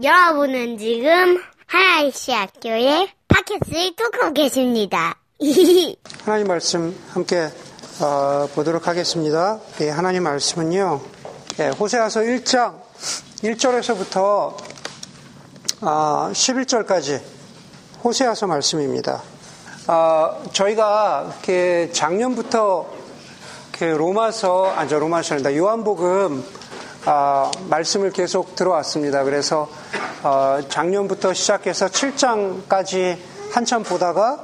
여러분은 지금 하나이시 학교의 팟캐스트를 듣고 계십니다. 하나님 말씀 함께 어, 보도록 하겠습니다. 예, 하나님 말씀은요. 예, 호세아서 1장 1절에서부터 어, 11절까지 호세아서 말씀입니다. 어, 저희가 이렇게 작년부터 이렇게 로마서 아저 로마서 아니다 요한복음 어, 말씀을 계속 들어왔습니다. 그래서 어, 작년부터 시작해서 7장까지 한참 보다가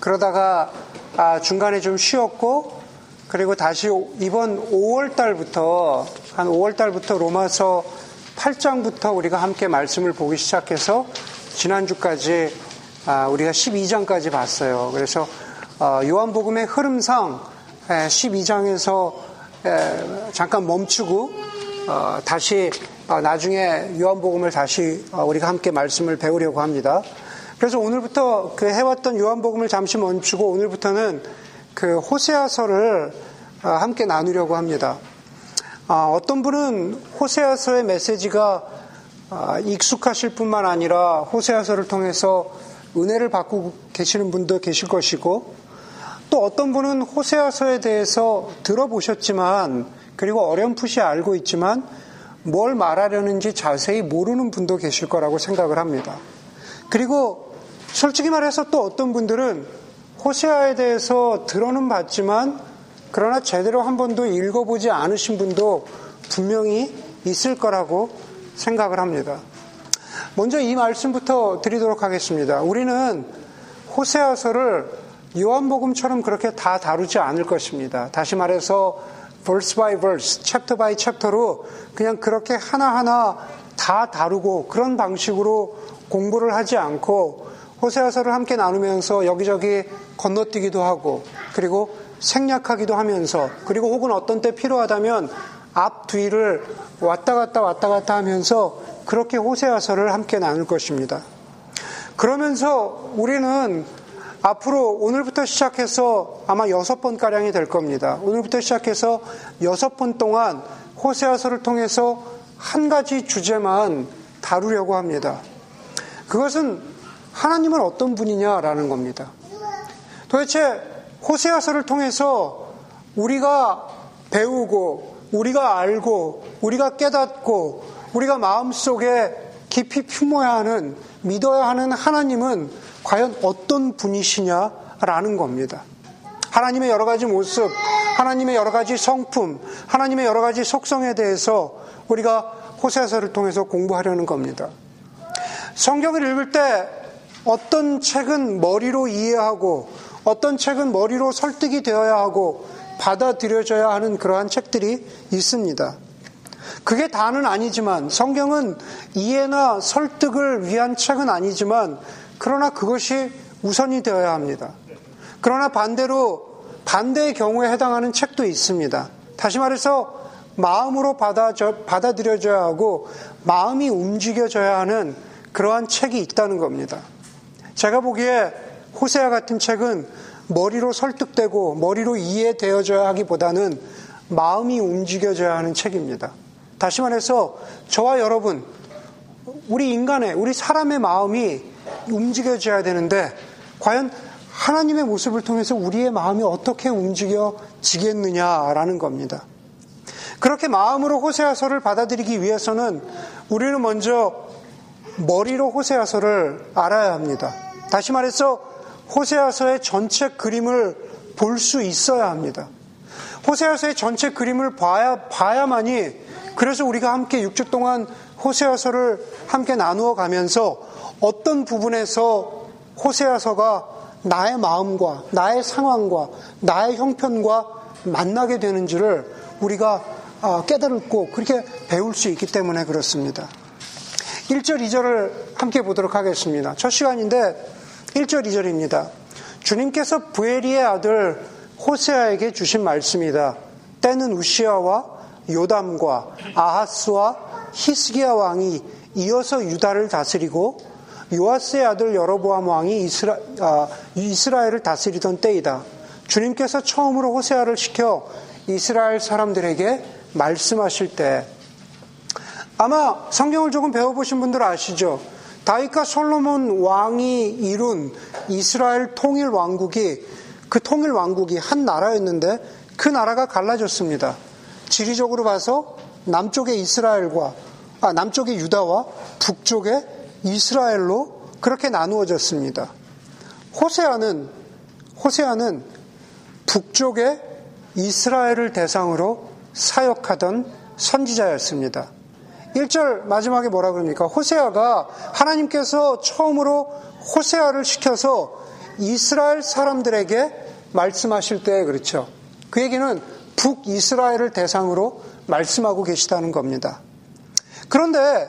그러다가 아, 중간에 좀 쉬었고 그리고 다시 이번 5월 달부터 한 5월 달부터 로마서 8장부터 우리가 함께 말씀을 보기 시작해서 지난주까지 아, 우리가 12장까지 봤어요. 그래서 어, 요한복음의 흐름상 12장에서 잠깐 멈추고 어, 다시 어, 나중에 요한복음을 다시 우리가 함께 말씀을 배우려고 합니다. 그래서 오늘부터 그 해왔던 요한복음을 잠시 멈추고 오늘부터는 그 호세아서를 함께 나누려고 합니다. 어떤 분은 호세아서의 메시지가 익숙하실 뿐만 아니라 호세아서를 통해서 은혜를 받고 계시는 분도 계실 것이고 또 어떤 분은 호세아서에 대해서 들어보셨지만 그리고 어렴풋이 알고 있지만 뭘 말하려는지 자세히 모르는 분도 계실 거라고 생각을 합니다. 그리고 솔직히 말해서 또 어떤 분들은 호세아에 대해서 들어는 봤지만 그러나 제대로 한 번도 읽어보지 않으신 분도 분명히 있을 거라고 생각을 합니다. 먼저 이 말씀부터 드리도록 하겠습니다. 우리는 호세아서를 요한복음처럼 그렇게 다 다루지 않을 것입니다. 다시 말해서 verse by verse, chapter by chapter로 그냥 그렇게 하나하나 다 다루고 그런 방식으로 공부를 하지 않고 호세아서를 함께 나누면서 여기저기 건너뛰기도 하고 그리고 생략하기도 하면서 그리고 혹은 어떤 때 필요하다면 앞 뒤를 왔다 갔다 왔다 갔다 하면서 그렇게 호세아서를 함께 나눌 것입니다. 그러면서 우리는 앞으로 오늘부터 시작해서 아마 여섯 번 가량이 될 겁니다. 오늘부터 시작해서 여섯 번 동안 호세아서를 통해서 한 가지 주제만 다루려고 합니다. 그것은 하나님은 어떤 분이냐라는 겁니다. 도대체 호세아서를 통해서 우리가 배우고 우리가 알고 우리가 깨닫고 우리가 마음속에 깊이 품어야 하는 믿어야 하는 하나님은 과연 어떤 분이시냐라는 겁니다. 하나님의 여러 가지 모습, 하나님의 여러 가지 성품, 하나님의 여러 가지 속성에 대해서 우리가 호세서를 통해서 공부하려는 겁니다. 성경을 읽을 때 어떤 책은 머리로 이해하고 어떤 책은 머리로 설득이 되어야 하고 받아들여져야 하는 그러한 책들이 있습니다. 그게 다는 아니지만 성경은 이해나 설득을 위한 책은 아니지만 그러나 그것이 우선이 되어야 합니다. 그러나 반대로 반대의 경우에 해당하는 책도 있습니다. 다시 말해서 마음으로 받아, 받아들여져야 하고 마음이 움직여져야 하는 그러한 책이 있다는 겁니다. 제가 보기에 호세아 같은 책은 머리로 설득되고 머리로 이해되어져야 하기보다는 마음이 움직여져야 하는 책입니다. 다시 말해서 저와 여러분, 우리 인간의, 우리 사람의 마음이 움직여져야 되는데, 과연 하나님의 모습을 통해서 우리의 마음이 어떻게 움직여지겠느냐라는 겁니다. 그렇게 마음으로 호세아서를 받아들이기 위해서는 우리는 먼저 머리로 호세아서를 알아야 합니다. 다시 말해서 호세아서의 전체 그림을 볼 수 있어야 합니다. 호세아서의 전체 그림을 봐야, 봐야만이 그래서 우리가 함께 6주 동안 호세아서를 함께 나누어 가면서 어떤 부분에서 호세아서가 나의 마음과 나의 상황과 나의 형편과 만나게 되는지를 우리가 아, 깨달고 그렇게 배울 수 있기 때문에 그렇습니다. 1절, 2절을 함께 보도록 하겠습니다. 첫 시간인데 1절, 2절입니다. 주님께서 부에리의 아들 호세아에게 주신 말씀이다. 때는 우시아와 요담과 아하스와 히스기야 왕이 이어서 유다를 다스리고 요아스의 아들 여로보암 왕이 이스라, 아, 이스라엘을 다스리던 때이다. 주님께서 처음으로 호세아를 시켜 이스라엘 사람들에게 말씀하실 때 아마 성경을 조금 배워보신 분들 아시죠? 다윗과 솔로몬 왕이 이룬 이스라엘 통일 왕국이 그 통일 왕국이 한 나라였는데 그 나라가 갈라졌습니다. 지리적으로 봐서 남쪽의 이스라엘과 아, 남쪽의 유다와 북쪽의 이스라엘로 그렇게 나누어졌습니다. 호세아는 호세아는 북쪽의 이스라엘을 대상으로 사역하던 선지자였습니다. 1절 마지막에 뭐라 그럽니까? 호세아가 하나님께서 처음으로 호세아를 시켜서 이스라엘 사람들에게 말씀하실 때 그렇죠. 그 얘기는 북이스라엘을 대상으로 말씀하고 계시다는 겁니다. 그런데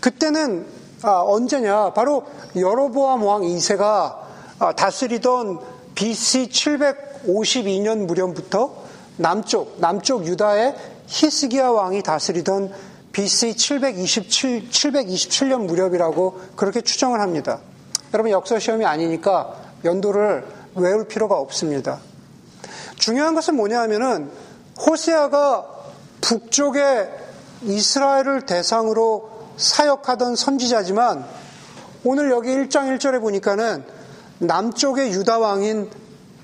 그때는 아, 언제냐? 바로 여로보암 왕 2세가 아, 다스리던 BC 752년 무렵부터 남쪽 남쪽 유다의 히스기야 왕이 다스리던 BC 727, 727년 무렵이라고 그렇게 추정을 합니다. 여러분 역사 시험이 아니니까 연도를 외울 필요가 없습니다. 중요한 것은 뭐냐 하면은 호세아가 북쪽의 이스라엘을 대상으로 사역하던 선지자지만 오늘 여기 1장 1절에 보니까는 남쪽의 유다 왕인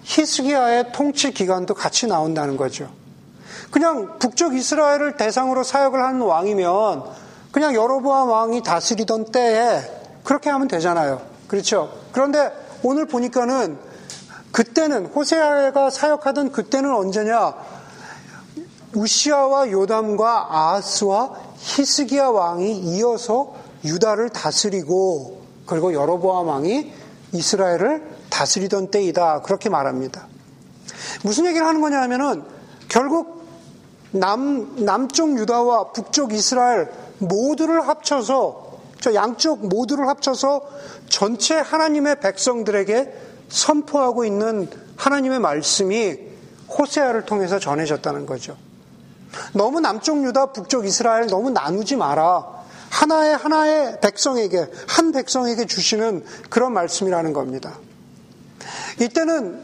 히스기야의 통치 기간도 같이 나온다는 거죠. 그냥 북쪽 이스라엘을 대상으로 사역을 하는 왕이면 그냥 여로보암 왕이 다스리던 때에 그렇게 하면 되잖아요. 그렇죠? 그런데 오늘 보니까는 그때는 호세아가 사역하던 그때는 언제냐? 우시아와 요담과 아하스와 히스기야 왕이 이어서 유다를 다스리고 그리고 여로보암 왕이 이스라엘을 다스리던 때이다. 그렇게 말합니다. 무슨 얘기를 하는 거냐 하면은 결국 남, 남쪽 유다와 북쪽 이스라엘 모두를 합쳐서 저 양쪽 모두를 합쳐서 전체 하나님의 백성들에게 선포하고 있는 하나님의 말씀이 호세아를 통해서 전해졌다는 거죠. 너무 남쪽 유다, 북쪽 이스라엘 너무 나누지 마라. 하나의 하나의 백성에게, 한 백성에게 주시는 그런 말씀이라는 겁니다. 이때는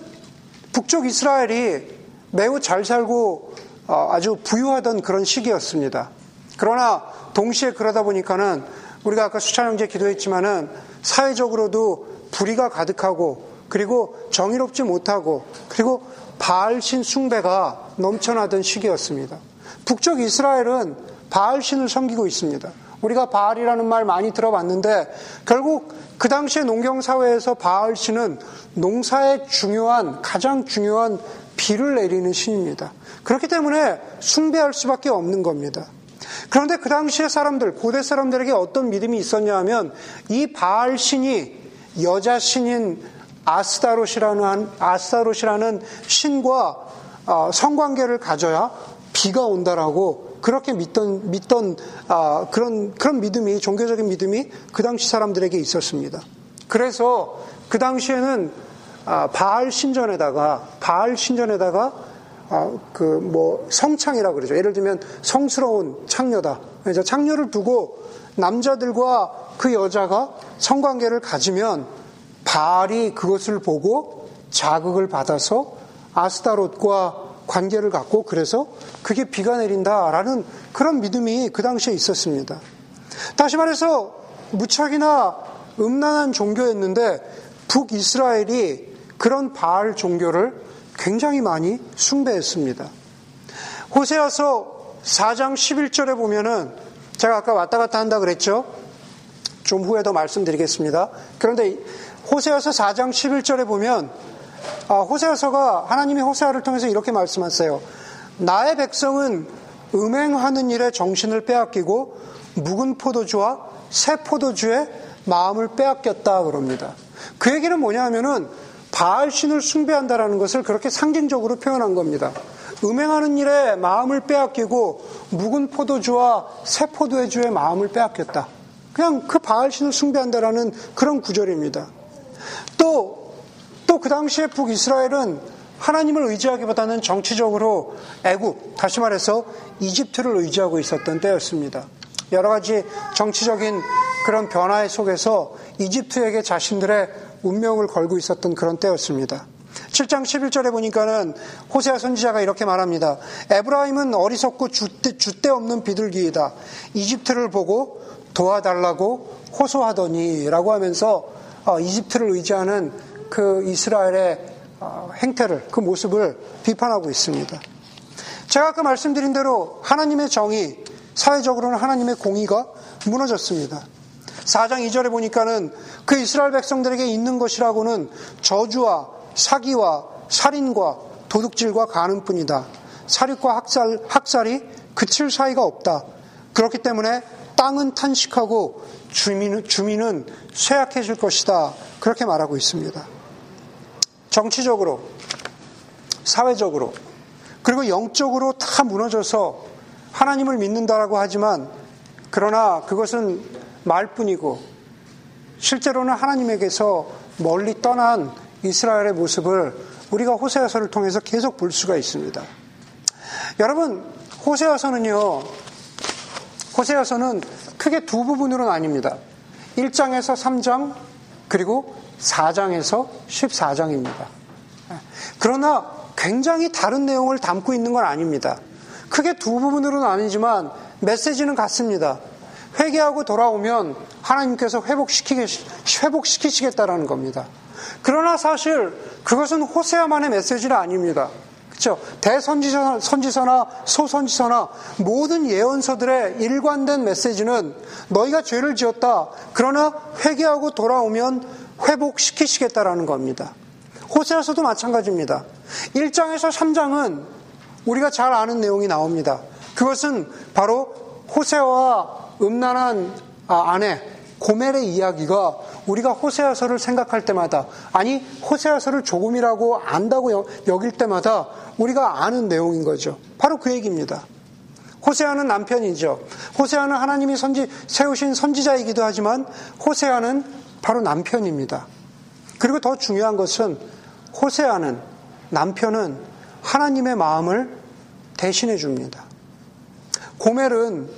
북쪽 이스라엘이 매우 잘 살고 어, 아주 부유하던 그런 시기였습니다. 그러나 동시에 그러다 보니까는 우리가 아까 수찬 형제 기도했지만은 사회적으로도 불의가 가득하고 그리고 정의롭지 못하고 그리고 바알신 숭배가 넘쳐나던 시기였습니다. 북쪽 이스라엘은 바알 신을 섬기고 있습니다. 우리가 바알이라는 말 많이 들어봤는데 결국 그 당시의 농경 사회에서 바알 신은 농사에 중요한 가장 중요한 비를 내리는 신입니다. 그렇기 때문에 숭배할 수밖에 없는 겁니다. 그런데 그 당시의 사람들, 고대 사람들에게 어떤 믿음이 있었냐 하면 이 바알 신이 여자 신인 아스타롯이라는, 아스타롯이라는 신과 어, 성관계를 가져야 비가 온다라고 그렇게 믿던, 믿던 아, 그런, 그런 믿음이, 종교적인 믿음이 그 당시 사람들에게 있었습니다. 그래서 그 당시에는 아, 바알 신전에다가, 바알 신전에다가 아, 그뭐 성창이라고 그러죠. 예를 들면 성스러운 창녀다. 그래서 창녀를 두고 남자들과 그 여자가 성관계를 가지면 바알이 그것을 보고 자극을 받아서 아스타롯과 관계를 갖고 그래서 그게 비가 내린다라는 그런 믿음이 그 당시에 있었습니다. 다시 말해서 무척이나 음란한 종교였는데 북이스라엘이 그런 바알 종교를 굉장히 많이 숭배했습니다. 호세아서 4장 11절에 보면은 제가 아까 왔다 갔다 한다 그랬죠? 좀 후에 더 말씀드리겠습니다. 그런데 호세아서 4장 11절에 보면 아, 호세아서가 하나님이 호세아를 통해서 이렇게 말씀하세요. 나의 백성은 음행하는 일에 정신을 빼앗기고 묵은 포도주와 새 포도주에 마음을 빼앗겼다 그럽니다. 그 얘기는 뭐냐 하면은 바알 신을 숭배한다라는 것을 그렇게 상징적으로 표현한 겁니다. 음행하는 일에 마음을 빼앗기고 묵은 포도주와 새 포도의 주에 마음을 빼앗겼다. 그냥 그 바알 신을 숭배한다라는 그런 구절입니다. 또 또 그 당시에 북이스라엘은 하나님을 의지하기보다는 정치적으로 애국, 다시 말해서 이집트를 의지하고 있었던 때였습니다. 여러 가지 정치적인 그런 변화의 속에서 이집트에게 자신들의 운명을 걸고 있었던 그런 때였습니다. 7장 11절에 보니까는 호세아 선지자가 이렇게 말합니다. 에브라임은 어리석고 줏대, 줏대 없는 비둘기이다. 이집트를 보고 도와달라고 호소하더니 라고 하면서 어, 이집트를 의지하는 그 이스라엘의 어, 행태를 그 모습을 비판하고 있습니다. 제가 아까 말씀드린 대로 하나님의 정의, 사회적으로는 하나님의 공의가 무너졌습니다. 4장 2절에 보니까는 그 이스라엘 백성들에게 있는 것이라고는 저주와 사기와 살인과 도둑질과 가는뿐이다. 사륙과 학살, 학살이 그칠 사이가 없다. 그렇기 때문에 땅은 탄식하고 주민은, 주민은 쇠약해질 것이다. 그렇게 말하고 있습니다. 정치적으로, 사회적으로, 그리고 영적으로 다 무너져서 하나님을 믿는다라고 하지만 그러나 그것은 말뿐이고 실제로는 하나님에게서 멀리 떠난 이스라엘의 모습을 우리가 호세아서를 통해서 계속 볼 수가 있습니다. 여러분, 호세아서는요, 호세아서는 크게 두 부분으로 나뉩니다. 1장에서 3장, 그리고 4장에서 14장입니다. 그러나 굉장히 다른 내용을 담고 있는 건 아닙니다. 크게 두 부분으로 나뉘지만 메시지는 같습니다. 회개하고 돌아오면 하나님께서 회복시키시겠다라는 겁니다. 그러나 사실 그것은 호세아만의 메시지는 아닙니다. 그렇죠? 대선지서나 선지서나 소선지서나 모든 예언서들의 일관된 메시지는 너희가 죄를 지었다. 그러나 회개하고 돌아오면 회복시키시겠다라는 겁니다. 호세아서도 마찬가지입니다. 1장에서 3장은 우리가 잘 아는 내용이 나옵니다. 그것은 바로 호세와 음란한 아, 아내 고멜의 이야기가 우리가 호세아서를 생각할 때마다 아니 호세아서를 조금이라고 안다고 여길 때마다 우리가 아는 내용인 거죠. 바로 그 얘기입니다. 호세아는 남편이죠. 호세아는 하나님이 선지 세우신 선지자이기도 하지만 호세아는 바로 남편입니다. 그리고 더 중요한 것은 호세아는 남편은 하나님의 마음을 대신해 줍니다. 고멜은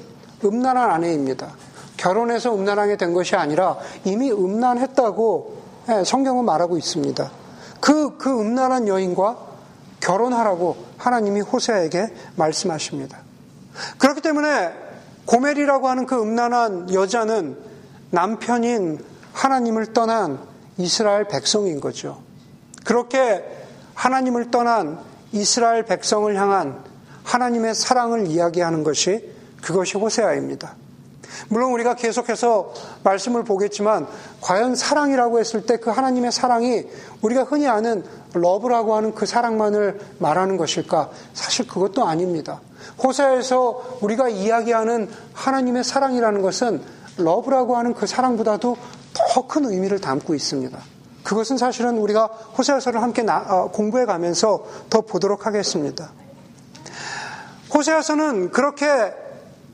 음란한 아내입니다. 결혼해서 음란하게 된 것이 아니라 이미 음란했다고 예, 성경은 말하고 있습니다. 그, 그 음란한 여인과 결혼하라고 하나님이 호세에게 말씀하십니다. 그렇기 때문에 고멜이라고 하는 그 음란한 여자는 남편인 하나님을 떠난 이스라엘 백성인 거죠. 그렇게 하나님을 떠난 이스라엘 백성을 향한 하나님의 사랑을 이야기하는 것이 그것이 호세아입니다. 물론 우리가 계속해서 말씀을 보겠지만 과연 사랑이라고 했을 때 그 하나님의 사랑이 우리가 흔히 아는 러브라고 하는 그 사랑만을 말하는 것일까? 사실 그것도 아닙니다. 호세에서 우리가 이야기하는 하나님의 사랑이라는 것은 러브라고 하는 그 사랑보다도 더 큰 의미를 담고 있습니다. 그것은 사실은 우리가 호세아서를 함께 어, 공부해 가면서 더 보도록 하겠습니다. 호세아서는 그렇게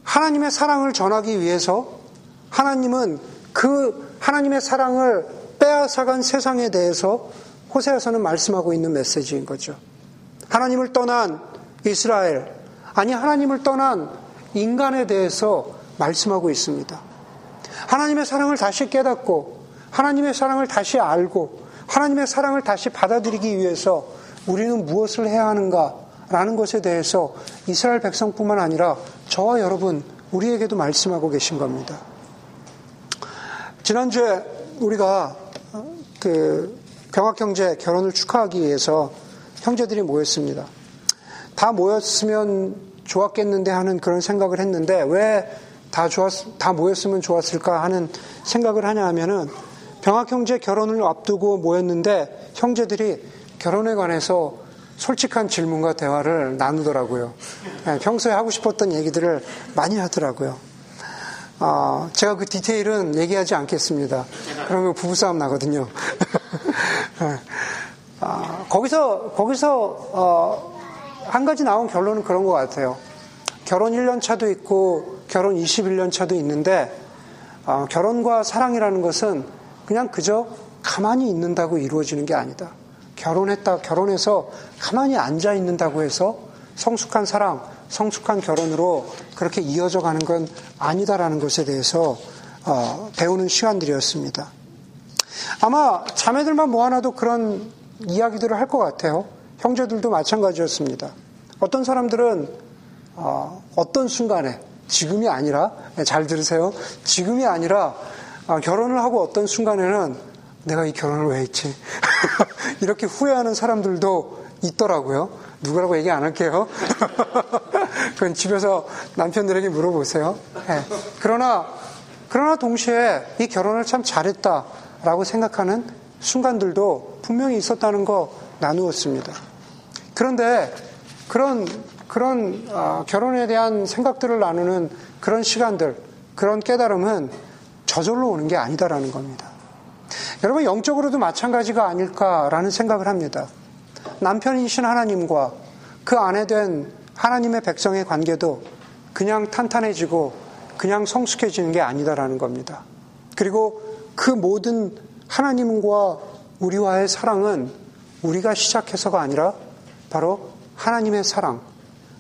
하나님의 사랑을 전하기 위해서 하나님은 그 하나님의 사랑을 빼앗아간 세상에 대해서 호세아서는 말씀하고 있는 메시지인 거죠. 하나님을 떠난 이스라엘, 아니 하나님을 떠난 인간에 대해서 말씀하고 있습니다. 하나님의 사랑을 다시 깨닫고 하나님의 사랑을 다시 알고 하나님의 사랑을 다시 받아들이기 위해서 우리는 무엇을 해야 하는가 라는 것에 대해서 이스라엘 백성뿐만 아니라 저와 여러분, 우리에게도 말씀하고 계신 겁니다. 지난주에 우리가 그 병학형제 결혼을 축하하기 위해서 형제들이 모였습니다. 다 모였으면 좋았겠는데 하는 그런 생각을 했는데 왜 다 좋았, 다 모였으면 좋았을까 하는 생각을 하냐 하면은 병학형제 결혼을 앞두고 모였는데 형제들이 결혼에 관해서 솔직한 질문과 대화를 나누더라고요. 네, 평소에 하고 싶었던 얘기들을 많이 하더라고요. 어, 제가 그 디테일은 얘기하지 않겠습니다. 그러면 부부싸움 나거든요. 어, 거기서, 거기서, 어, 한 가지 나온 결론은 그런 것 같아요. 결혼 1년 차도 있고, 결혼 21년 차도 있는데, 어, 결혼과 사랑이라는 것은 그냥 그저 가만히 있는다고 이루어지는 게 아니다. 결혼했다, 결혼해서 가만히 앉아 있는다고 해서 성숙한 사랑, 성숙한 결혼으로 그렇게 이어져 가는 건 아니다라는 것에 대해서 어, 배우는 시간들이었습니다. 아마 자매들만 모아놔도 그런 이야기들을 할 것 같아요. 형제들도 마찬가지였습니다. 어떤 사람들은 어, 떤 순간에 지금이 아니라 네, 잘 들으세요. 지금이 아니라 어, 결혼을 하고 어떤 순간에는 내가 이 결혼을 왜 했지? 이렇게 후회하는 사람들도 있더라고요. 누구라고 얘기 안 할게요. 그건 집에서 남편들에게 물어보세요. 네. 그러나 그러나 동시에 이 결혼을 참 잘했다라고 생각하는 순간들도 분명히 있었다는 거 나누었습니다. 그런데 그런 그런 어, 결혼에 대한 생각들을 나누는 그런 시간들, 그런 깨달음은 저절로 오는 게 아니다라는 겁니다. 여러분 영적으로도 마찬가지가 아닐까라는 생각을 합니다. 남편이신 하나님과 그 아내 된 하나님의 백성의 관계도 그냥 탄탄해지고 그냥 성숙해지는 게 아니다라는 겁니다. 그리고 그 모든 하나님과 우리와의 사랑은 우리가 시작해서가 아니라 바로 하나님의 사랑,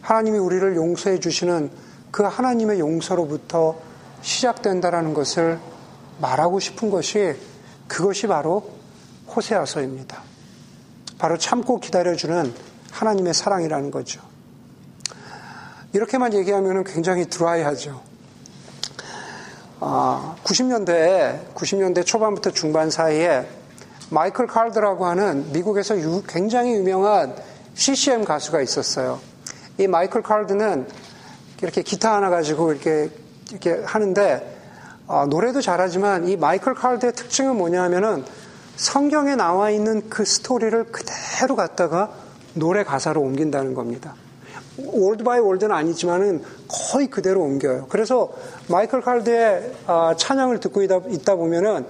하나님이 우리를 용서해 주시는 그 하나님의 용서로부터 시작된다라는 것을 말하고 싶은 것이 그것이 바로 호세아서입니다. 바로 참고 기다려주는 하나님의 사랑이라는 거죠. 이렇게만 얘기하면 굉장히 드라이하죠. 아, 90년대, 90년대 초반부터 중반 사이에 마이클 칼드라고 하는 미국에서 유, 굉장히 유명한 CCM 가수가 있었어요. 이 마이클 칼드는 이렇게 기타 하나 가지고 이렇게, 이렇게 하는데, 아, 노래도 잘하지만 이 마이클 칼드의 특징은 뭐냐 하면은 성경에 나와 있는 그 스토리를 그대로 갖다가 노래 가사로 옮긴다는 겁니다. word by word는 아니지만은 거의 그대로 옮겨요. 그래서 마이클 칼드의 아, 찬양을 듣고 있다 보면은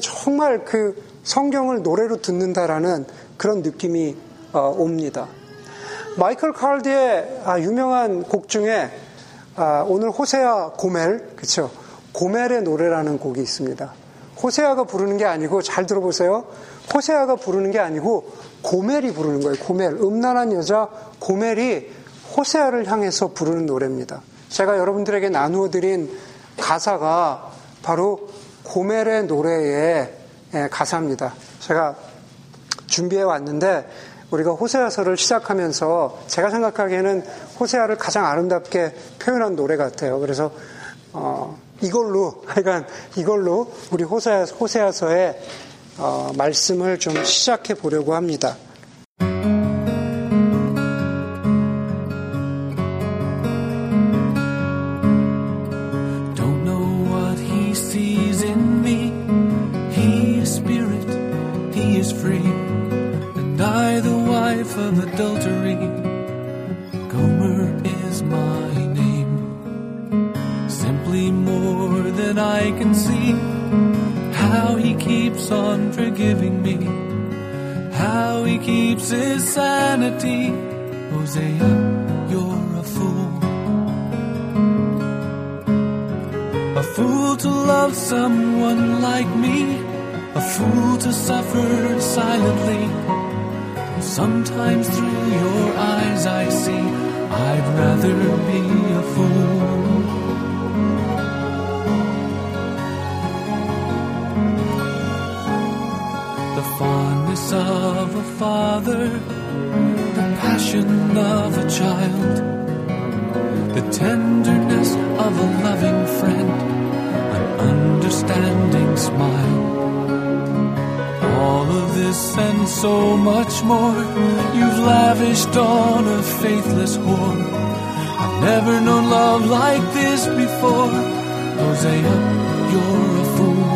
정말 그 성경을 노래로 듣는다라는 그런 느낌이 어, 옵니다. 마이클 칼드의 아, 유명한 곡 중에 아, 오늘 호세아 고멜, 그쵸? 고멜의 노래라는 곡이 있습니다. 호세아가 부르는 게 아니고 잘 들어보세요. 호세아가 부르는 게 아니고 고멜이 부르는 거예요. 고멜. 음란한 여자 고멜이 호세아를 향해서 부르는 노래입니다. 제가 여러분들에게 나누어 드린 가사가 바로 고멜의 노래의 예, 가사입니다. 제가 준비해 왔는데 우리가 호세아서를 시작하면서 제가 생각하기에는 호세아를 가장 아름답게 표현한 노래 같아요. 그래서 어, 이걸로 하여간 이걸로 우리 호세아, 호세아서의 어, 말씀을 좀 시작해 보려고 합니다. of on forgiving me. How he keeps his sanity. Hosea, you're a fool. A fool to love someone like me. A fool to suffer silently Sometimes through your eyes I see I'd rather be a fool. Of a father, the passion of a child, the tenderness of a loving friend, an understanding smile all of this and so much more you've lavished on a faithless whore. I've never known love like this before. Hosea, you're a fool.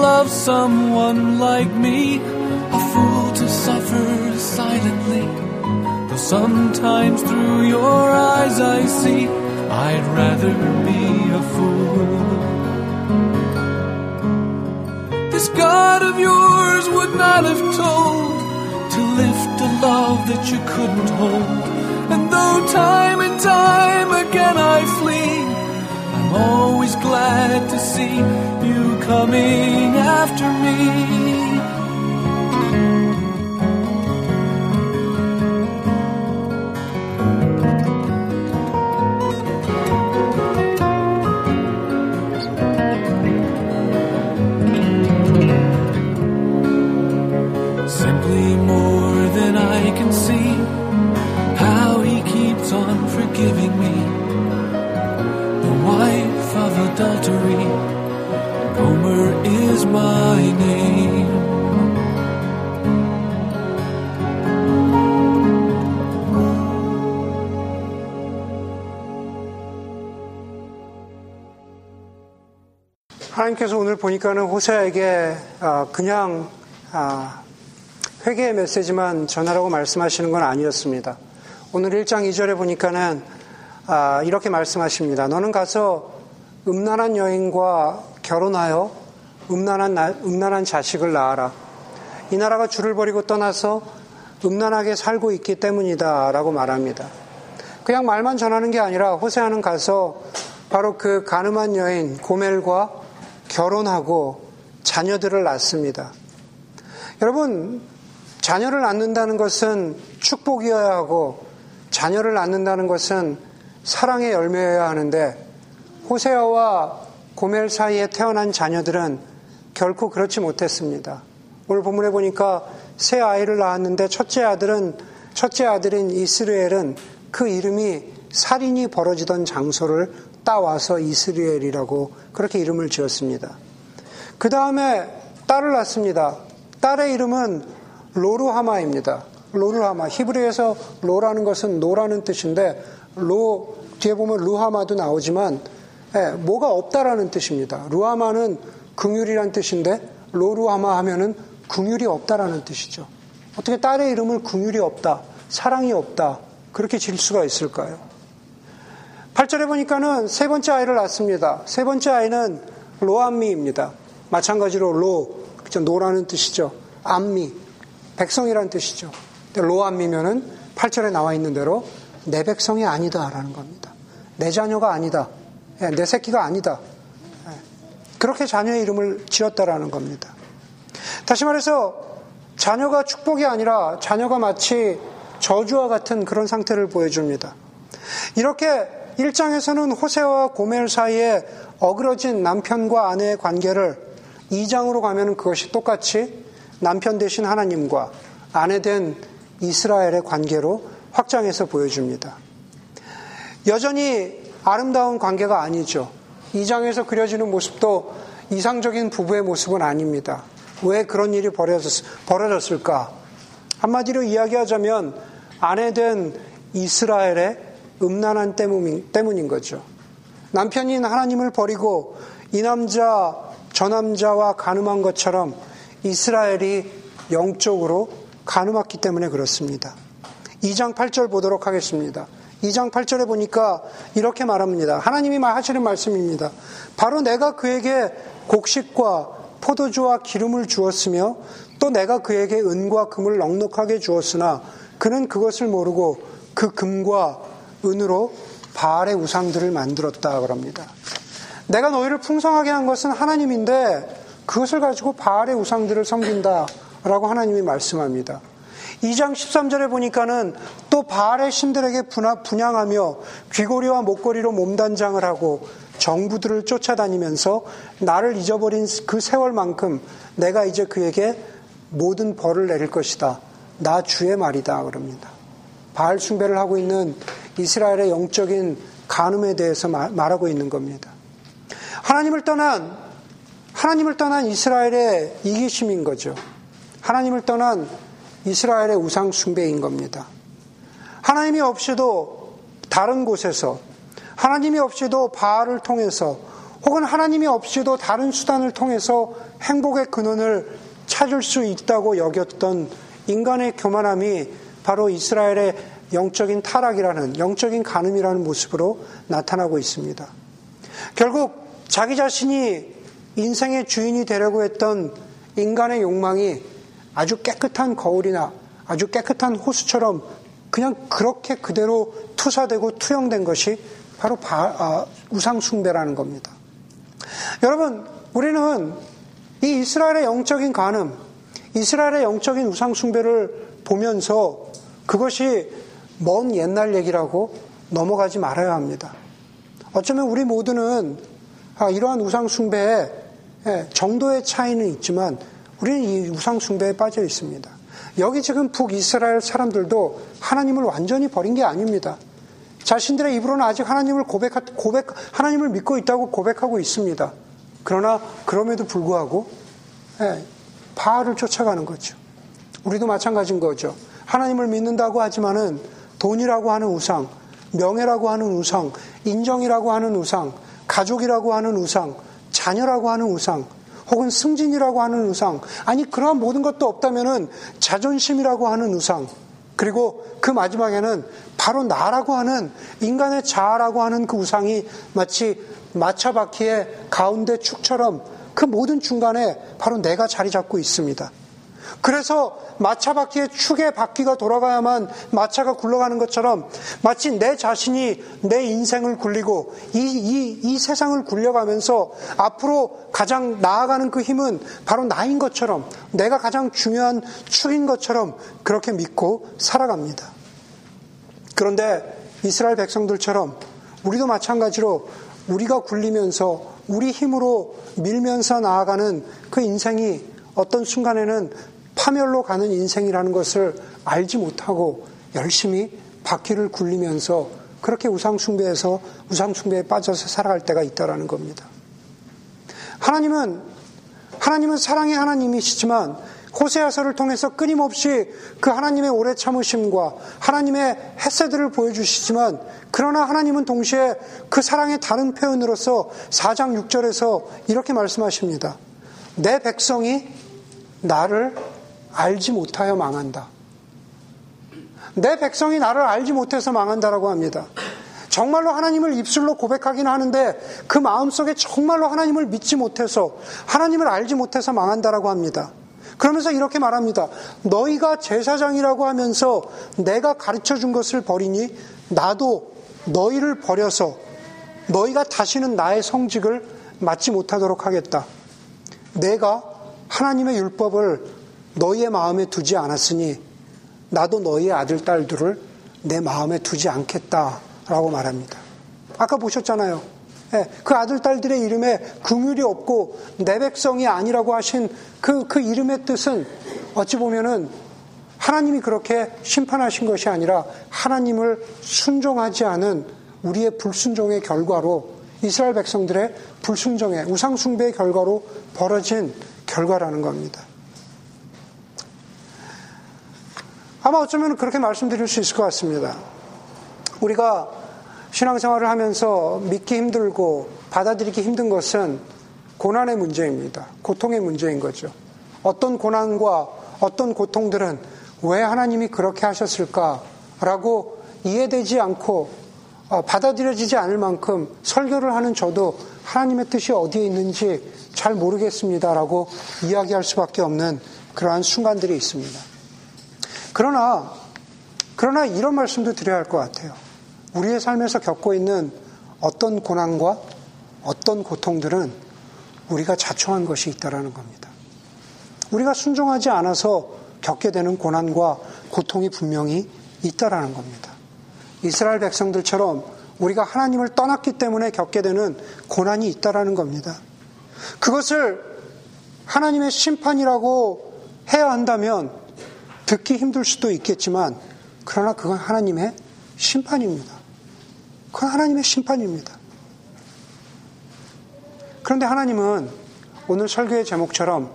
Love someone like me. A fool to suffer silently. Though sometimes through your eyes I see I'd rather be a fool. This God of yours would not have told to lift a love that you couldn't hold. And though time and time again I flee, I'm always glad to see you coming after me. Adultery. Gomer is my name. 하나님께서 오늘 보니까는 호세에게 아, 그냥 아, 회개의 메시지만 전하라고 말씀하시는 건 아니었습니다. 오늘 1장 2절에 보니까는 아, 이렇게 말씀하십니다. 너는 가서 음란한 여인과 결혼하여 음란한, 음란한 자식을 낳아라. 이 나라가 주를 버리고 떠나서 음란하게 살고 있기 때문이다. 라고 말합니다. 그냥 말만 전하는 게 아니라 호세아는 가서 바로 그 가늠한 여인 고멜과 결혼하고 자녀들을 낳습니다. 여러분, 자녀를 낳는다는 것은 축복이어야 하고 자녀를 낳는다는 것은 사랑의 열매여야 하는데 호세아와 고멜 사이에 태어난 자녀들은 결코 그렇지 못했습니다. 오늘 본문에 보니까 새 아이를 낳았는데 첫째 아들은 첫째 아들인 이스르엘은 그 이름이 살인이 벌어지던 장소를 따와서 이스르엘이라고 그렇게 이름을 지었습니다. 그 다음에 딸을 낳습니다. 딸의 이름은 로루하마입니다. 로루하마. 히브리에서 로라는 것은 no라는 뜻인데 로 뒤에 보면 루하마도 나오지만 예, 뭐가 없다라는 뜻입니다. 루하마는 긍휼이란 뜻인데 로루하마 하면은 긍휼이 없다라는 뜻이죠. 어떻게 딸의 이름을 긍휼이 없다, 사랑이 없다 그렇게 질 수가 있을까요? 8절에 보니까는 세 번째 아이를 낳습니다. 세 번째 아이는 로암미입니다. 마찬가지로 로, 그죠? 노라는 뜻이죠. 암미, 백성이라는 뜻이죠. 로암미면은 8절에 나와 있는 대로 내 백성이 아니다라는 겁니다. 내 자녀가 아니다. 예, 내 새끼가 아니다. 예, 그렇게 자녀의 이름을 지었다라는 겁니다. 다시 말해서 자녀가 축복이 아니라 자녀가 마치 저주와 같은 그런 상태를 보여줍니다. 이렇게 1장에서는 호세와 고멜 사이에 어그러진 남편과 아내의 관계를 2장으로 가면 그것이 똑같이 남편 대신 하나님과 아내 된 이스라엘의 관계로 확장해서 보여줍니다. 여전히 아름다운 관계가 아니죠. 2장에서 그려지는 모습도 이상적인 부부의 모습은 아닙니다. 왜 그런 일이 벌어졌, 을까 한마디로 이야기하자면 아내 된 이스라엘의 음란한 때문인, 때문인 거죠. 남편인 하나님을 버리고 이 남자, 저 남자와 가늠한 것처럼 이스라엘이 영적으로 가늠했기 때문에 그렇습니다. 2장 8절 보도록 하겠습니다. 2장 8절에 보니까 이렇게 말합니다. 하나님이 하시는 말씀입니다. 바로 내가 그에게 곡식과 포도주와 기름을 주었으며 또 내가 그에게 은과 금을 넉넉하게 주었으나 그는 그것을 모르고 그 금과 은으로 바알의 우상들을 만들었다 그럽니다. 내가 너희를 풍성하게 한 것은 하나님인데 그것을 가지고 바알의 우상들을 섬긴다라고 하나님이 말씀합니다. 2장 13절에 보니까는 또 바알의 신들에게 분양하며 귀고리와 목걸이로 몸단장을 하고 정부들을 쫓아다니면서 나를 잊어버린 그 세월만큼 내가 이제 그에게 모든 벌을 내릴 것이다. 나 주의 말이다. 그럽니다. 바알 숭배를 하고 있는 이스라엘의 영적인 간음에 대해서 말하고 있는 겁니다. 하나님을 떠난 하나님을 떠난 이스라엘의 이기심인 거죠. 하나님을 떠난 이스라엘의 우상 숭배인 겁니다. 하나님이 없이도 다른 곳에서 하나님이 없이도 바알을 통해서 혹은 하나님이 없이도 다른 수단을 통해서 행복의 근원을 찾을 수 있다고 여겼던 인간의 교만함이 바로 이스라엘의 영적인 타락이라는 영적인 간음이라는 모습으로 나타나고 있습니다. 결국 자기 자신이 인생의 주인이 되려고 했던 인간의 욕망이 아주 깨끗한 거울이나 아주 깨끗한 호수처럼 그냥 그렇게 그대로 투사되고 투영된 것이 바로 아, 우상숭배라는 겁니다. 여러분, 우리는 이 이스라엘의 영적인 간음, 이스라엘의 영적인 우상숭배를 보면서 그것이 먼 옛날 얘기라고 넘어가지 말아야 합니다. 어쩌면 우리 모두는 아, 이러한 우상숭배에 예, 정도의 차이는 있지만 우리는 이 우상 숭배에 빠져 있습니다. 여기 지금 북이스라엘 사람들도 하나님을 완전히 버린 게 아닙니다. 자신들의 입으로는 아직 하나님을 고백, 고백, 하나님을 믿고 있다고 고백하고 있습니다. 그러나 그럼에도 불구하고 예, 바알을 쫓아가는 거죠. 우리도 마찬가지인 거죠. 하나님을 믿는다고 하지만은 돈이라고 하는 우상, 명예라고 하는 우상, 인정이라고 하는 우상, 가족이라고 하는 우상, 자녀라고 하는 우상, 혹은 승진이라고 하는 우상, 아니 그러한 모든 것도 없다면은 자존심이라고 하는 우상, 그리고 그 마지막에는 바로 나라고 하는 인간의 자아라고 하는 그 우상이 마치 마차바퀴의 가운데 축처럼 그 모든 중간에 바로 내가 자리 잡고 있습니다. 그래서 마차 바퀴의 축의 바퀴가 돌아가야만 마차가 굴러가는 것처럼 마치 내 자신이 내 인생을 굴리고 이, 이, 이 세상을 굴려가면서 앞으로 가장 나아가는 그 힘은 바로 나인 것처럼 내가 가장 중요한 축인 것처럼 그렇게 믿고 살아갑니다. 그런데 이스라엘 백성들처럼 우리도 마찬가지로 우리가 굴리면서 우리 힘으로 밀면서 나아가는 그 인생이 어떤 순간에는 파멸로 가는 인생이라는 것을 알지 못하고 열심히 바퀴를 굴리면서 그렇게 우상숭배에서 우상숭배에 빠져서 살아갈 때가 있다라는 겁니다. 하나님은 하나님은 사랑의 하나님이시지만 호세아서를 통해서 끊임없이 그 하나님의 오래 참으심과 하나님의 햇새들을 보여주시지만 그러나 하나님은 동시에 그 사랑의 다른 표현으로서 4장 6절에서 이렇게 말씀하십니다. 내 백성이 나를 알지 못하여 망한다. 내 백성이 나를 알지 못해서 망한다라고 합니다. 정말로 하나님을 입술로 고백하긴 하는데 그 마음속에 정말로 하나님을 믿지 못해서 하나님을 알지 못해서 망한다라고 합니다. 그러면서 이렇게 말합니다. 너희가 제사장이라고 하면서 내가 가르쳐 준 것을 버리니 나도 너희를 버려서 너희가 다시는 나의 성직을 맡지 못하도록 하겠다. 내가 하나님의 율법을 너희의 마음에 두지 않았으니 나도 너희의 아들, 딸들을 내 마음에 두지 않겠다라고 말합니다. 아까 보셨잖아요. 예, 그 아들, 딸들의 이름에 긍휼이 없고 내 백성이 아니라고 하신 그, 그 이름의 뜻은 어찌 보면은 하나님이 그렇게 심판하신 것이 아니라 하나님을 순종하지 않은 우리의 불순종의 결과로 이스라엘 백성들의 불순종의 우상숭배의 결과로 벌어진 결과라는 겁니다. 아마 어쩌면 그렇게 말씀드릴 수 있을 것 같습니다. 우리가 신앙생활을 하면서 믿기 힘들고 받아들이기 힘든 것은 고난의 문제입니다. 고통의 문제인 거죠. 어떤 고난과 어떤 고통들은 왜 하나님이 그렇게 하셨을까라고 이해되지 않고 어, 받아들여지지 않을 만큼 설교를 하는 저도 하나님의 뜻이 어디에 있는지 잘 모르겠습니다라고 이야기할 수밖에 없는 그러한 순간들이 있습니다. 그러나, 그러나 이런 말씀도 드려야 할 것 같아요. 우리의 삶에서 겪고 있는 어떤 고난과 어떤 고통들은 우리가 자초한 것이 있다라는 겁니다. 우리가 순종하지 않아서 겪게 되는 고난과 고통이 분명히 있다라는 겁니다. 이스라엘 백성들처럼 우리가 하나님을 떠났기 때문에 겪게 되는 고난이 있다라는 겁니다. 그것을 하나님의 심판이라고 해야 한다면 듣기 힘들 수도 있겠지만 그러나 그건 하나님의 심판입니다. 그건 하나님의 심판입니다. 그런데 하나님은 오늘 설교의 제목처럼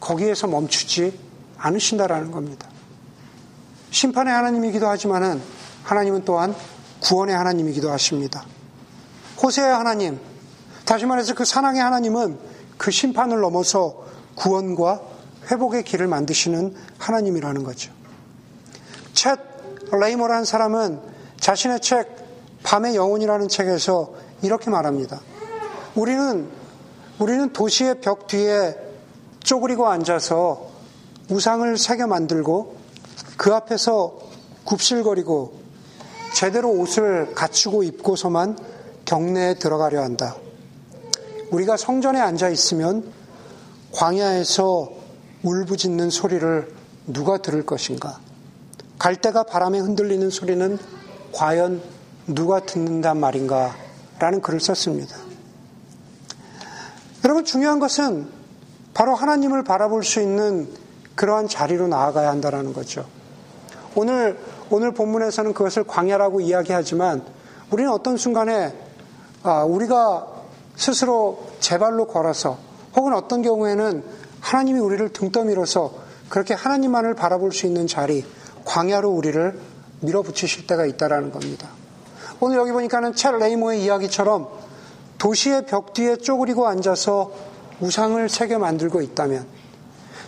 거기에서 멈추지 않으신다라는 겁니다. 심판의 하나님이기도 하지만은 하나님은 또한 구원의 하나님이기도 하십니다. 호세의 하나님, 다시 말해서 그 사랑의 하나님은 그 심판을 넘어서 구원과 회복의 길을 만드시는 하나님이라는 거죠. 챗 레이머라는 사람은 자신의 책 밤의 영혼이라는 책에서 이렇게 말합니다. 우리는 우리는 도시의 벽 뒤에 쪼그리고 앉아서 우상을 새겨 만들고 그 앞에서 굽실거리고 제대로 옷을 갖추고 입고서만 경내에 들어가려 한다. 우리가 성전에 앉아 있으면 광야에서 울부짖는 소리를 누가 들을 것인가? 갈대가 바람에 흔들리는 소리는 과연 누가 듣는단 말인가? 라는 글을 썼습니다. 여러분, 중요한 것은 바로 하나님을 바라볼 수 있는 그러한 자리로 나아가야 한다는 거죠. 오늘, 오늘 본문에서는 그것을 광야라고 이야기하지만 우리는 어떤 순간에 아, 우리가 스스로 제 발로 걸어서 혹은 어떤 경우에는 하나님이 우리를 등 떠밀어서 그렇게 하나님만을 바라볼 수 있는 자리, 광야로 우리를 밀어붙이실 때가 있다라는 겁니다. 오늘 여기 보니까는 찰 레이모의 이야기처럼 도시의 벽 뒤에 쪼그리고 앉아서 우상을 새겨 만들고 있다면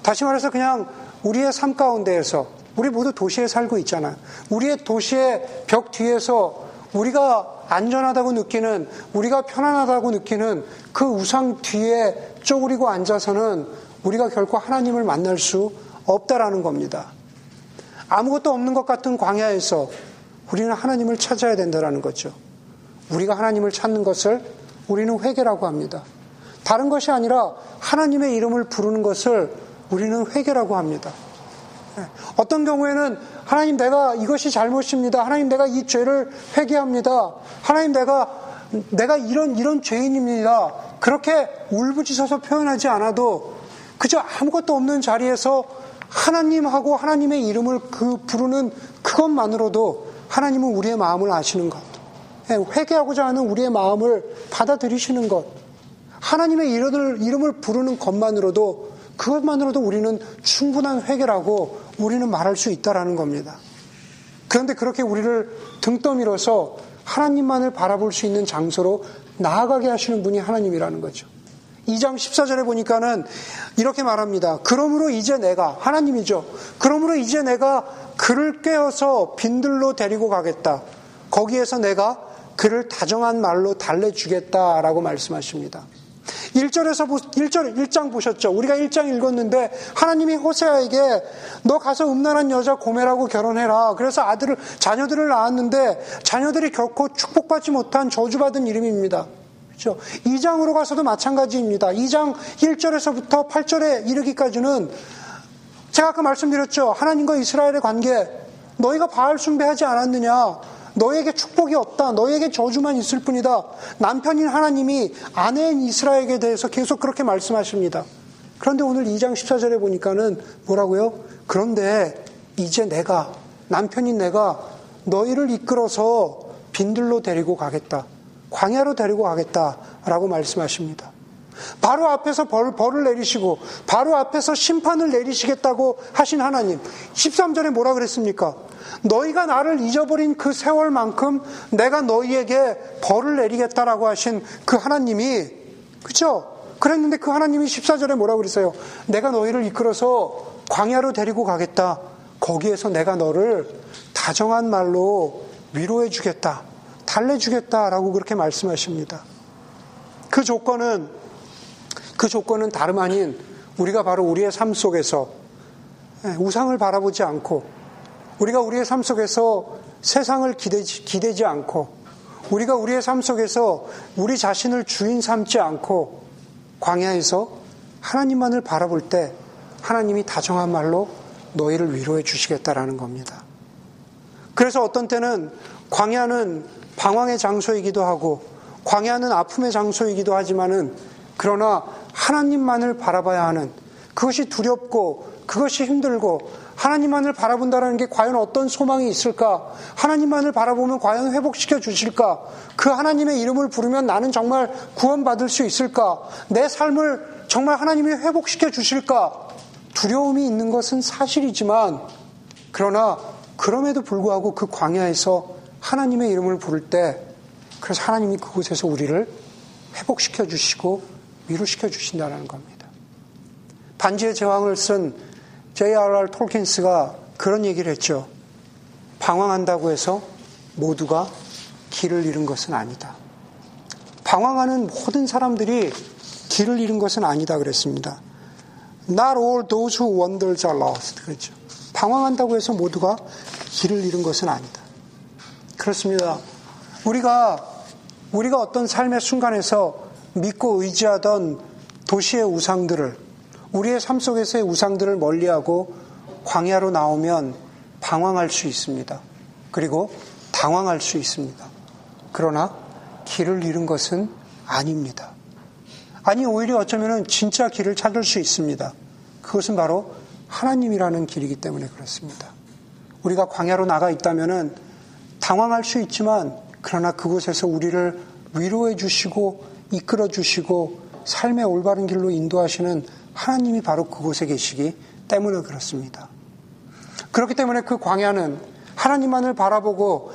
다시 말해서 그냥 우리의 삶 가운데에서 우리 모두 도시에 살고 있잖아요. 우리의 도시의 벽 뒤에서 우리가 안전하다고 느끼는 우리가 편안하다고 느끼는 그 우상 뒤에 쪼그리고 앉아서는 우리가 결코 하나님을 만날 수 없다라는 겁니다. 아무것도 없는 것 같은 광야에서 우리는 하나님을 찾아야 된다는 거죠. 우리가 하나님을 찾는 것을 우리는 회개라고 합니다. 다른 것이 아니라 하나님의 이름을 부르는 것을 우리는 회개라고 합니다. 예. 어떤 경우에는 하나님 내가 이것이 잘못입니다. 하나님 내가 이 죄를 회개합니다. 하나님 내가 내가 이런 이런 죄인입니다. 그렇게 울부짖어서 표현하지 않아도 그저 아무것도 없는 자리에서 하나님하고 하나님의 이름을 그 부르는 그것만으로도 하나님은 우리의 마음을 아시는 것. 예, 회개하고자 하는 우리의 마음을 받아들이시는 것. 하나님의 이름을, 부르는 것만으로도 그것만으로도 우리는 충분한 회개라고 우리는 말할 수 있다라는 겁니다. 그런데 그렇게 우리를 등 떠밀어서 하나님만을 바라볼 수 있는 장소로 나아가게 하시는 분이 하나님이라는 거죠. 2장 14절에 보니까는 이렇게 말합니다. 그러므로 이제 내가, 하나님이죠. 그러므로 이제 내가 그를 깨어서 빈들로 데리고 가겠다. 거기에서 내가 그를 다정한 말로 달래주겠다라고 말씀하십니다. 1절에서 1절 1장 보셨죠? 우리가 1장 읽었는데 하나님이 호세아에게 너 가서 음란한 여자 고멜하고 결혼해라. 그래서 아들을 자녀들을 낳았는데 자녀들이 결코 축복받지 못한 저주받은 이름입니다. 그렇죠? 2장으로 가서도 마찬가지입니다. 2장 1절에서부터 8절에 이르기까지는 제가 아까 말씀드렸죠. 하나님과 이스라엘의 관계 너희가 바알 숭배하지 않았느냐? 너에게 축복이 없다. 너에게 저주만 있을 뿐이다. 남편인 하나님이 아내인 이스라엘에 대해서 계속 그렇게 말씀하십니다. 그런데 오늘 2장 14절에 보니까는 뭐라고요? 그런데 이제 내가, 남편인 내가 너희를 이끌어서 빈들로 데리고 가겠다. 광야로 데리고 가겠다라고 말씀하십니다. 바로 앞에서 벌, 벌을 내리시고 바로 앞에서 심판을 내리시겠다고 하신 하나님. 13절에 뭐라 그랬습니까? 너희가 나를 잊어버린 그 세월만큼 내가 너희에게 벌을 내리겠다라고 하신 그 하나님이 그죠? 그랬는데 그 하나님이 14절에 뭐라고 그랬어요? 내가 너희를 이끌어서 광야로 데리고 가겠다. 거기에서 내가 너를 다정한 말로 위로해 주겠다. 달래 주겠다라고 그렇게 말씀하십니다. 그 조건은 그 조건은 다름 아닌 우리가 바로 우리의 삶 속에서 예, 우상을 바라보지 않고 우리가 우리의 삶 속에서 세상을 기대지, 기대지 않고 우리가 우리의 삶 속에서 우리 자신을 주인 삼지 않고 광야에서 하나님만을 바라볼 때 하나님이 다정한 말로 너희를 위로해 주시겠다라는 겁니다. 그래서 어떤 때는 광야는 방황의 장소이기도 하고 광야는 아픔의 장소이기도 하지만은 그러나 하나님만을 바라봐야 하는 그것이 두렵고 그것이 힘들고 하나님만을 바라본다는 게 과연 어떤 소망이 있을까? 하나님만을 바라보면 과연 회복시켜 주실까? 그 하나님의 이름을 부르면 나는 정말 구원받을 수 있을까? 내 삶을 정말 하나님이 회복시켜 주실까? 두려움이 있는 것은 사실이지만 그러나 그럼에도 불구하고 그 광야에서 하나님의 이름을 부를 때 그래서 하나님이 그곳에서 우리를 회복시켜 주시고 위로시켜 주신다는 겁니다. 반지의 제왕을 쓴 J.R.R. 톨킨스가 그런 얘기를 했죠. 방황한다고 해서 모두가 길을 잃은 것은 아니다. 방황하는 모든 사람들이 길을 잃은 것은 아니다 그랬습니다. Not all those who wanders are lost. 그렇죠. 방황한다고 해서 모두가 길을 잃은 것은 아니다. 그렇습니다. 우리가 우리가 어떤 삶의 순간에서 믿고 의지하던 도시의 우상들을 우리의 삶 속에서의 우상들을 멀리하고 광야로 나오면 방황할 수 있습니다. 그리고 당황할 수 있습니다. 그러나 길을 잃은 것은 아닙니다. 아니, 오히려 어쩌면 진짜 길을 찾을 수 있습니다. 그것은 바로 하나님이라는 길이기 때문에 그렇습니다. 우리가 광야로 나가 있다면 당황할 수 있지만 그러나 그곳에서 우리를 위로해 주시고 이끌어 주시고 삶의 올바른 길로 인도하시는 하나님이 바로 그곳에 계시기 때문에 그렇습니다. 그렇기 때문에 그 광야는 하나님만을 바라보고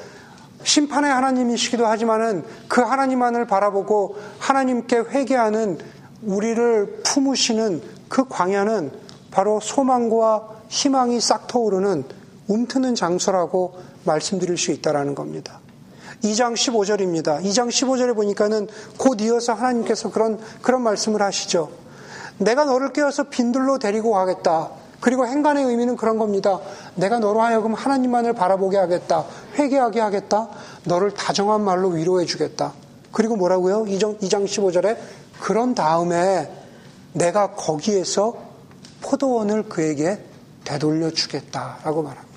심판의 하나님이시기도 하지만은 그 하나님만을 바라보고 하나님께 회개하는 우리를 품으시는 그 광야는 바로 소망과 희망이 싹 터오르는 움트는 장소라고 말씀드릴 수 있다라는 겁니다. 2장 15절입니다. 2장 15절에 보니까는 곧 이어서 하나님께서 그런 그런 말씀을 하시죠. 내가 너를 깨어서 빈들로 데리고 가겠다. 그리고 행간의 의미는 그런 겁니다. 내가 너로 하여금 하나님만을 바라보게 하겠다. 회개하게 하겠다. 너를 다정한 말로 위로해 주겠다. 그리고 뭐라고요? 2장, 2장 15절에 그런 다음에 내가 거기에서 포도원을 그에게 되돌려 주겠다라고 말합니다.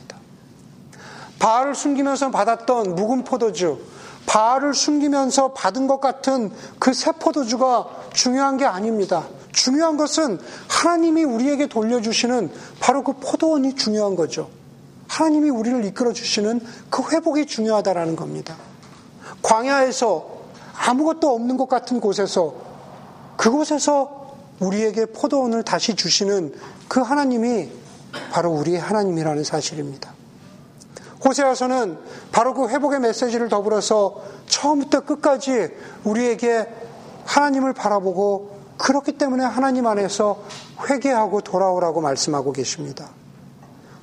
바알을 숨기면서 받았던 묵은 포도주, 바알을 숨기면서 받은 것 같은 그 새 포도주가 중요한 게 아닙니다. 중요한 것은 하나님이 우리에게 돌려주시는 바로 그 포도원이 중요한 거죠. 하나님이 우리를 이끌어 주시는 그 회복이 중요하다라는 겁니다. 광야에서 아무것도 없는 것 같은 곳에서 그곳에서 우리에게 포도원을 다시 주시는 그 하나님이 바로 우리의 하나님이라는 사실입니다. 호세아서는 바로 그 회복의 메시지를 더불어서 처음부터 끝까지 우리에게 하나님을 바라보고 그렇기 때문에 하나님 안에서 회개하고 돌아오라고 말씀하고 계십니다.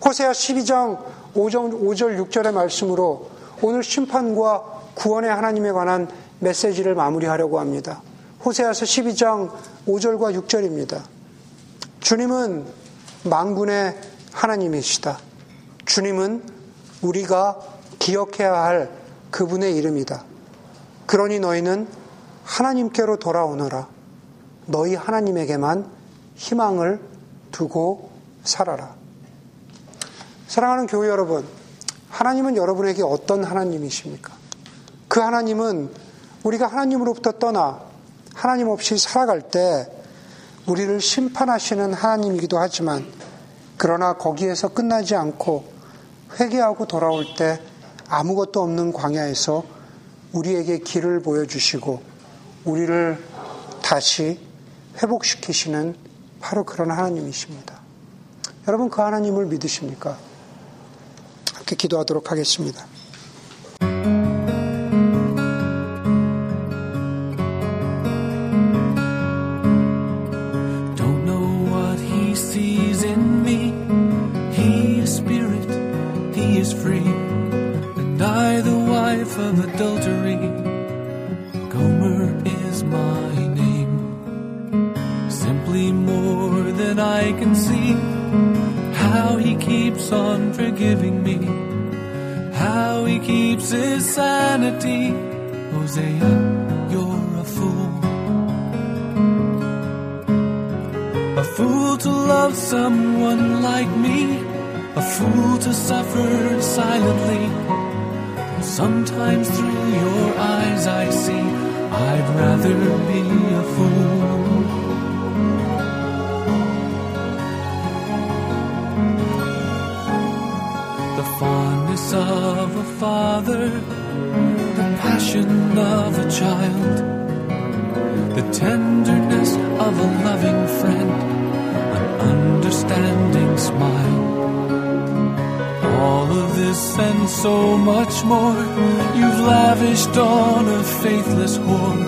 호세아 12장 5절, 5절 6절의 말씀으로 오늘 심판과 구원의 하나님에 관한 메시지를 마무리하려고 합니다. 호세아서 12장 5절과 6절입니다. 주님은 망군의 하나님이시다. 주님은 우리가 기억해야 할 그분의 이름이다. 그러니 너희는 하나님께로 돌아오너라. 너희 하나님에게만 희망을 두고 살아라. 사랑하는 교회 여러분, 하나님은 여러분에게 어떤 하나님이십니까? 그 하나님은 우리가 하나님으로부터 떠나 하나님 없이 살아갈 때 우리를 심판하시는 하나님이기도 하지만 그러나 거기에서 끝나지 않고 회개하고 돌아올 때 아무것도 없는 광야에서 우리에게 길을 보여주시고 우리를 다시 회복시키시는 바로 그런 하나님이십니다. 여러분 그 하나님을 믿으십니까? 함께 기도하도록 하겠습니다. Of adultery, Gomer is my name. Simply more than I can see. How he keeps on forgiving me. How he keeps his sanity. Hosea, you're a fool. A fool to love someone like me. A fool to suffer silently. Sometimes through your eyes I see I'd rather be a fool. The fondness of a father, the passion of a child the tenderness of a loving friend, an understanding smile. All of this and so much more you've lavished on a faithless whore.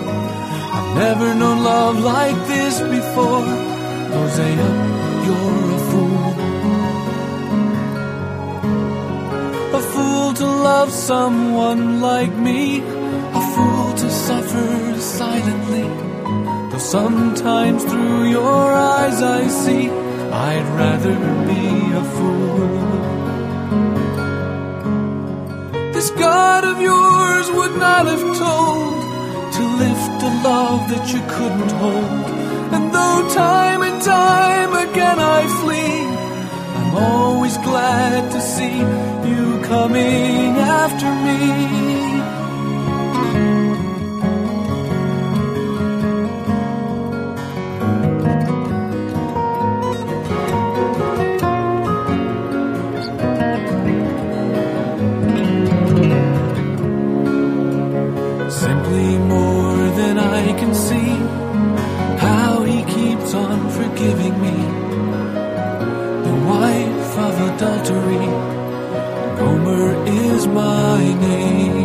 I've never known love like this before. Hosea, you're a fool. A fool to love someone like me, a fool to suffer silently. Though sometimes through your eyes I see I'd rather be a fool. This God of yours would not have told to lift a love that you couldn't hold. And though time and time again I flee, I'm always glad to see you coming after me. adultery. Gomer is my name.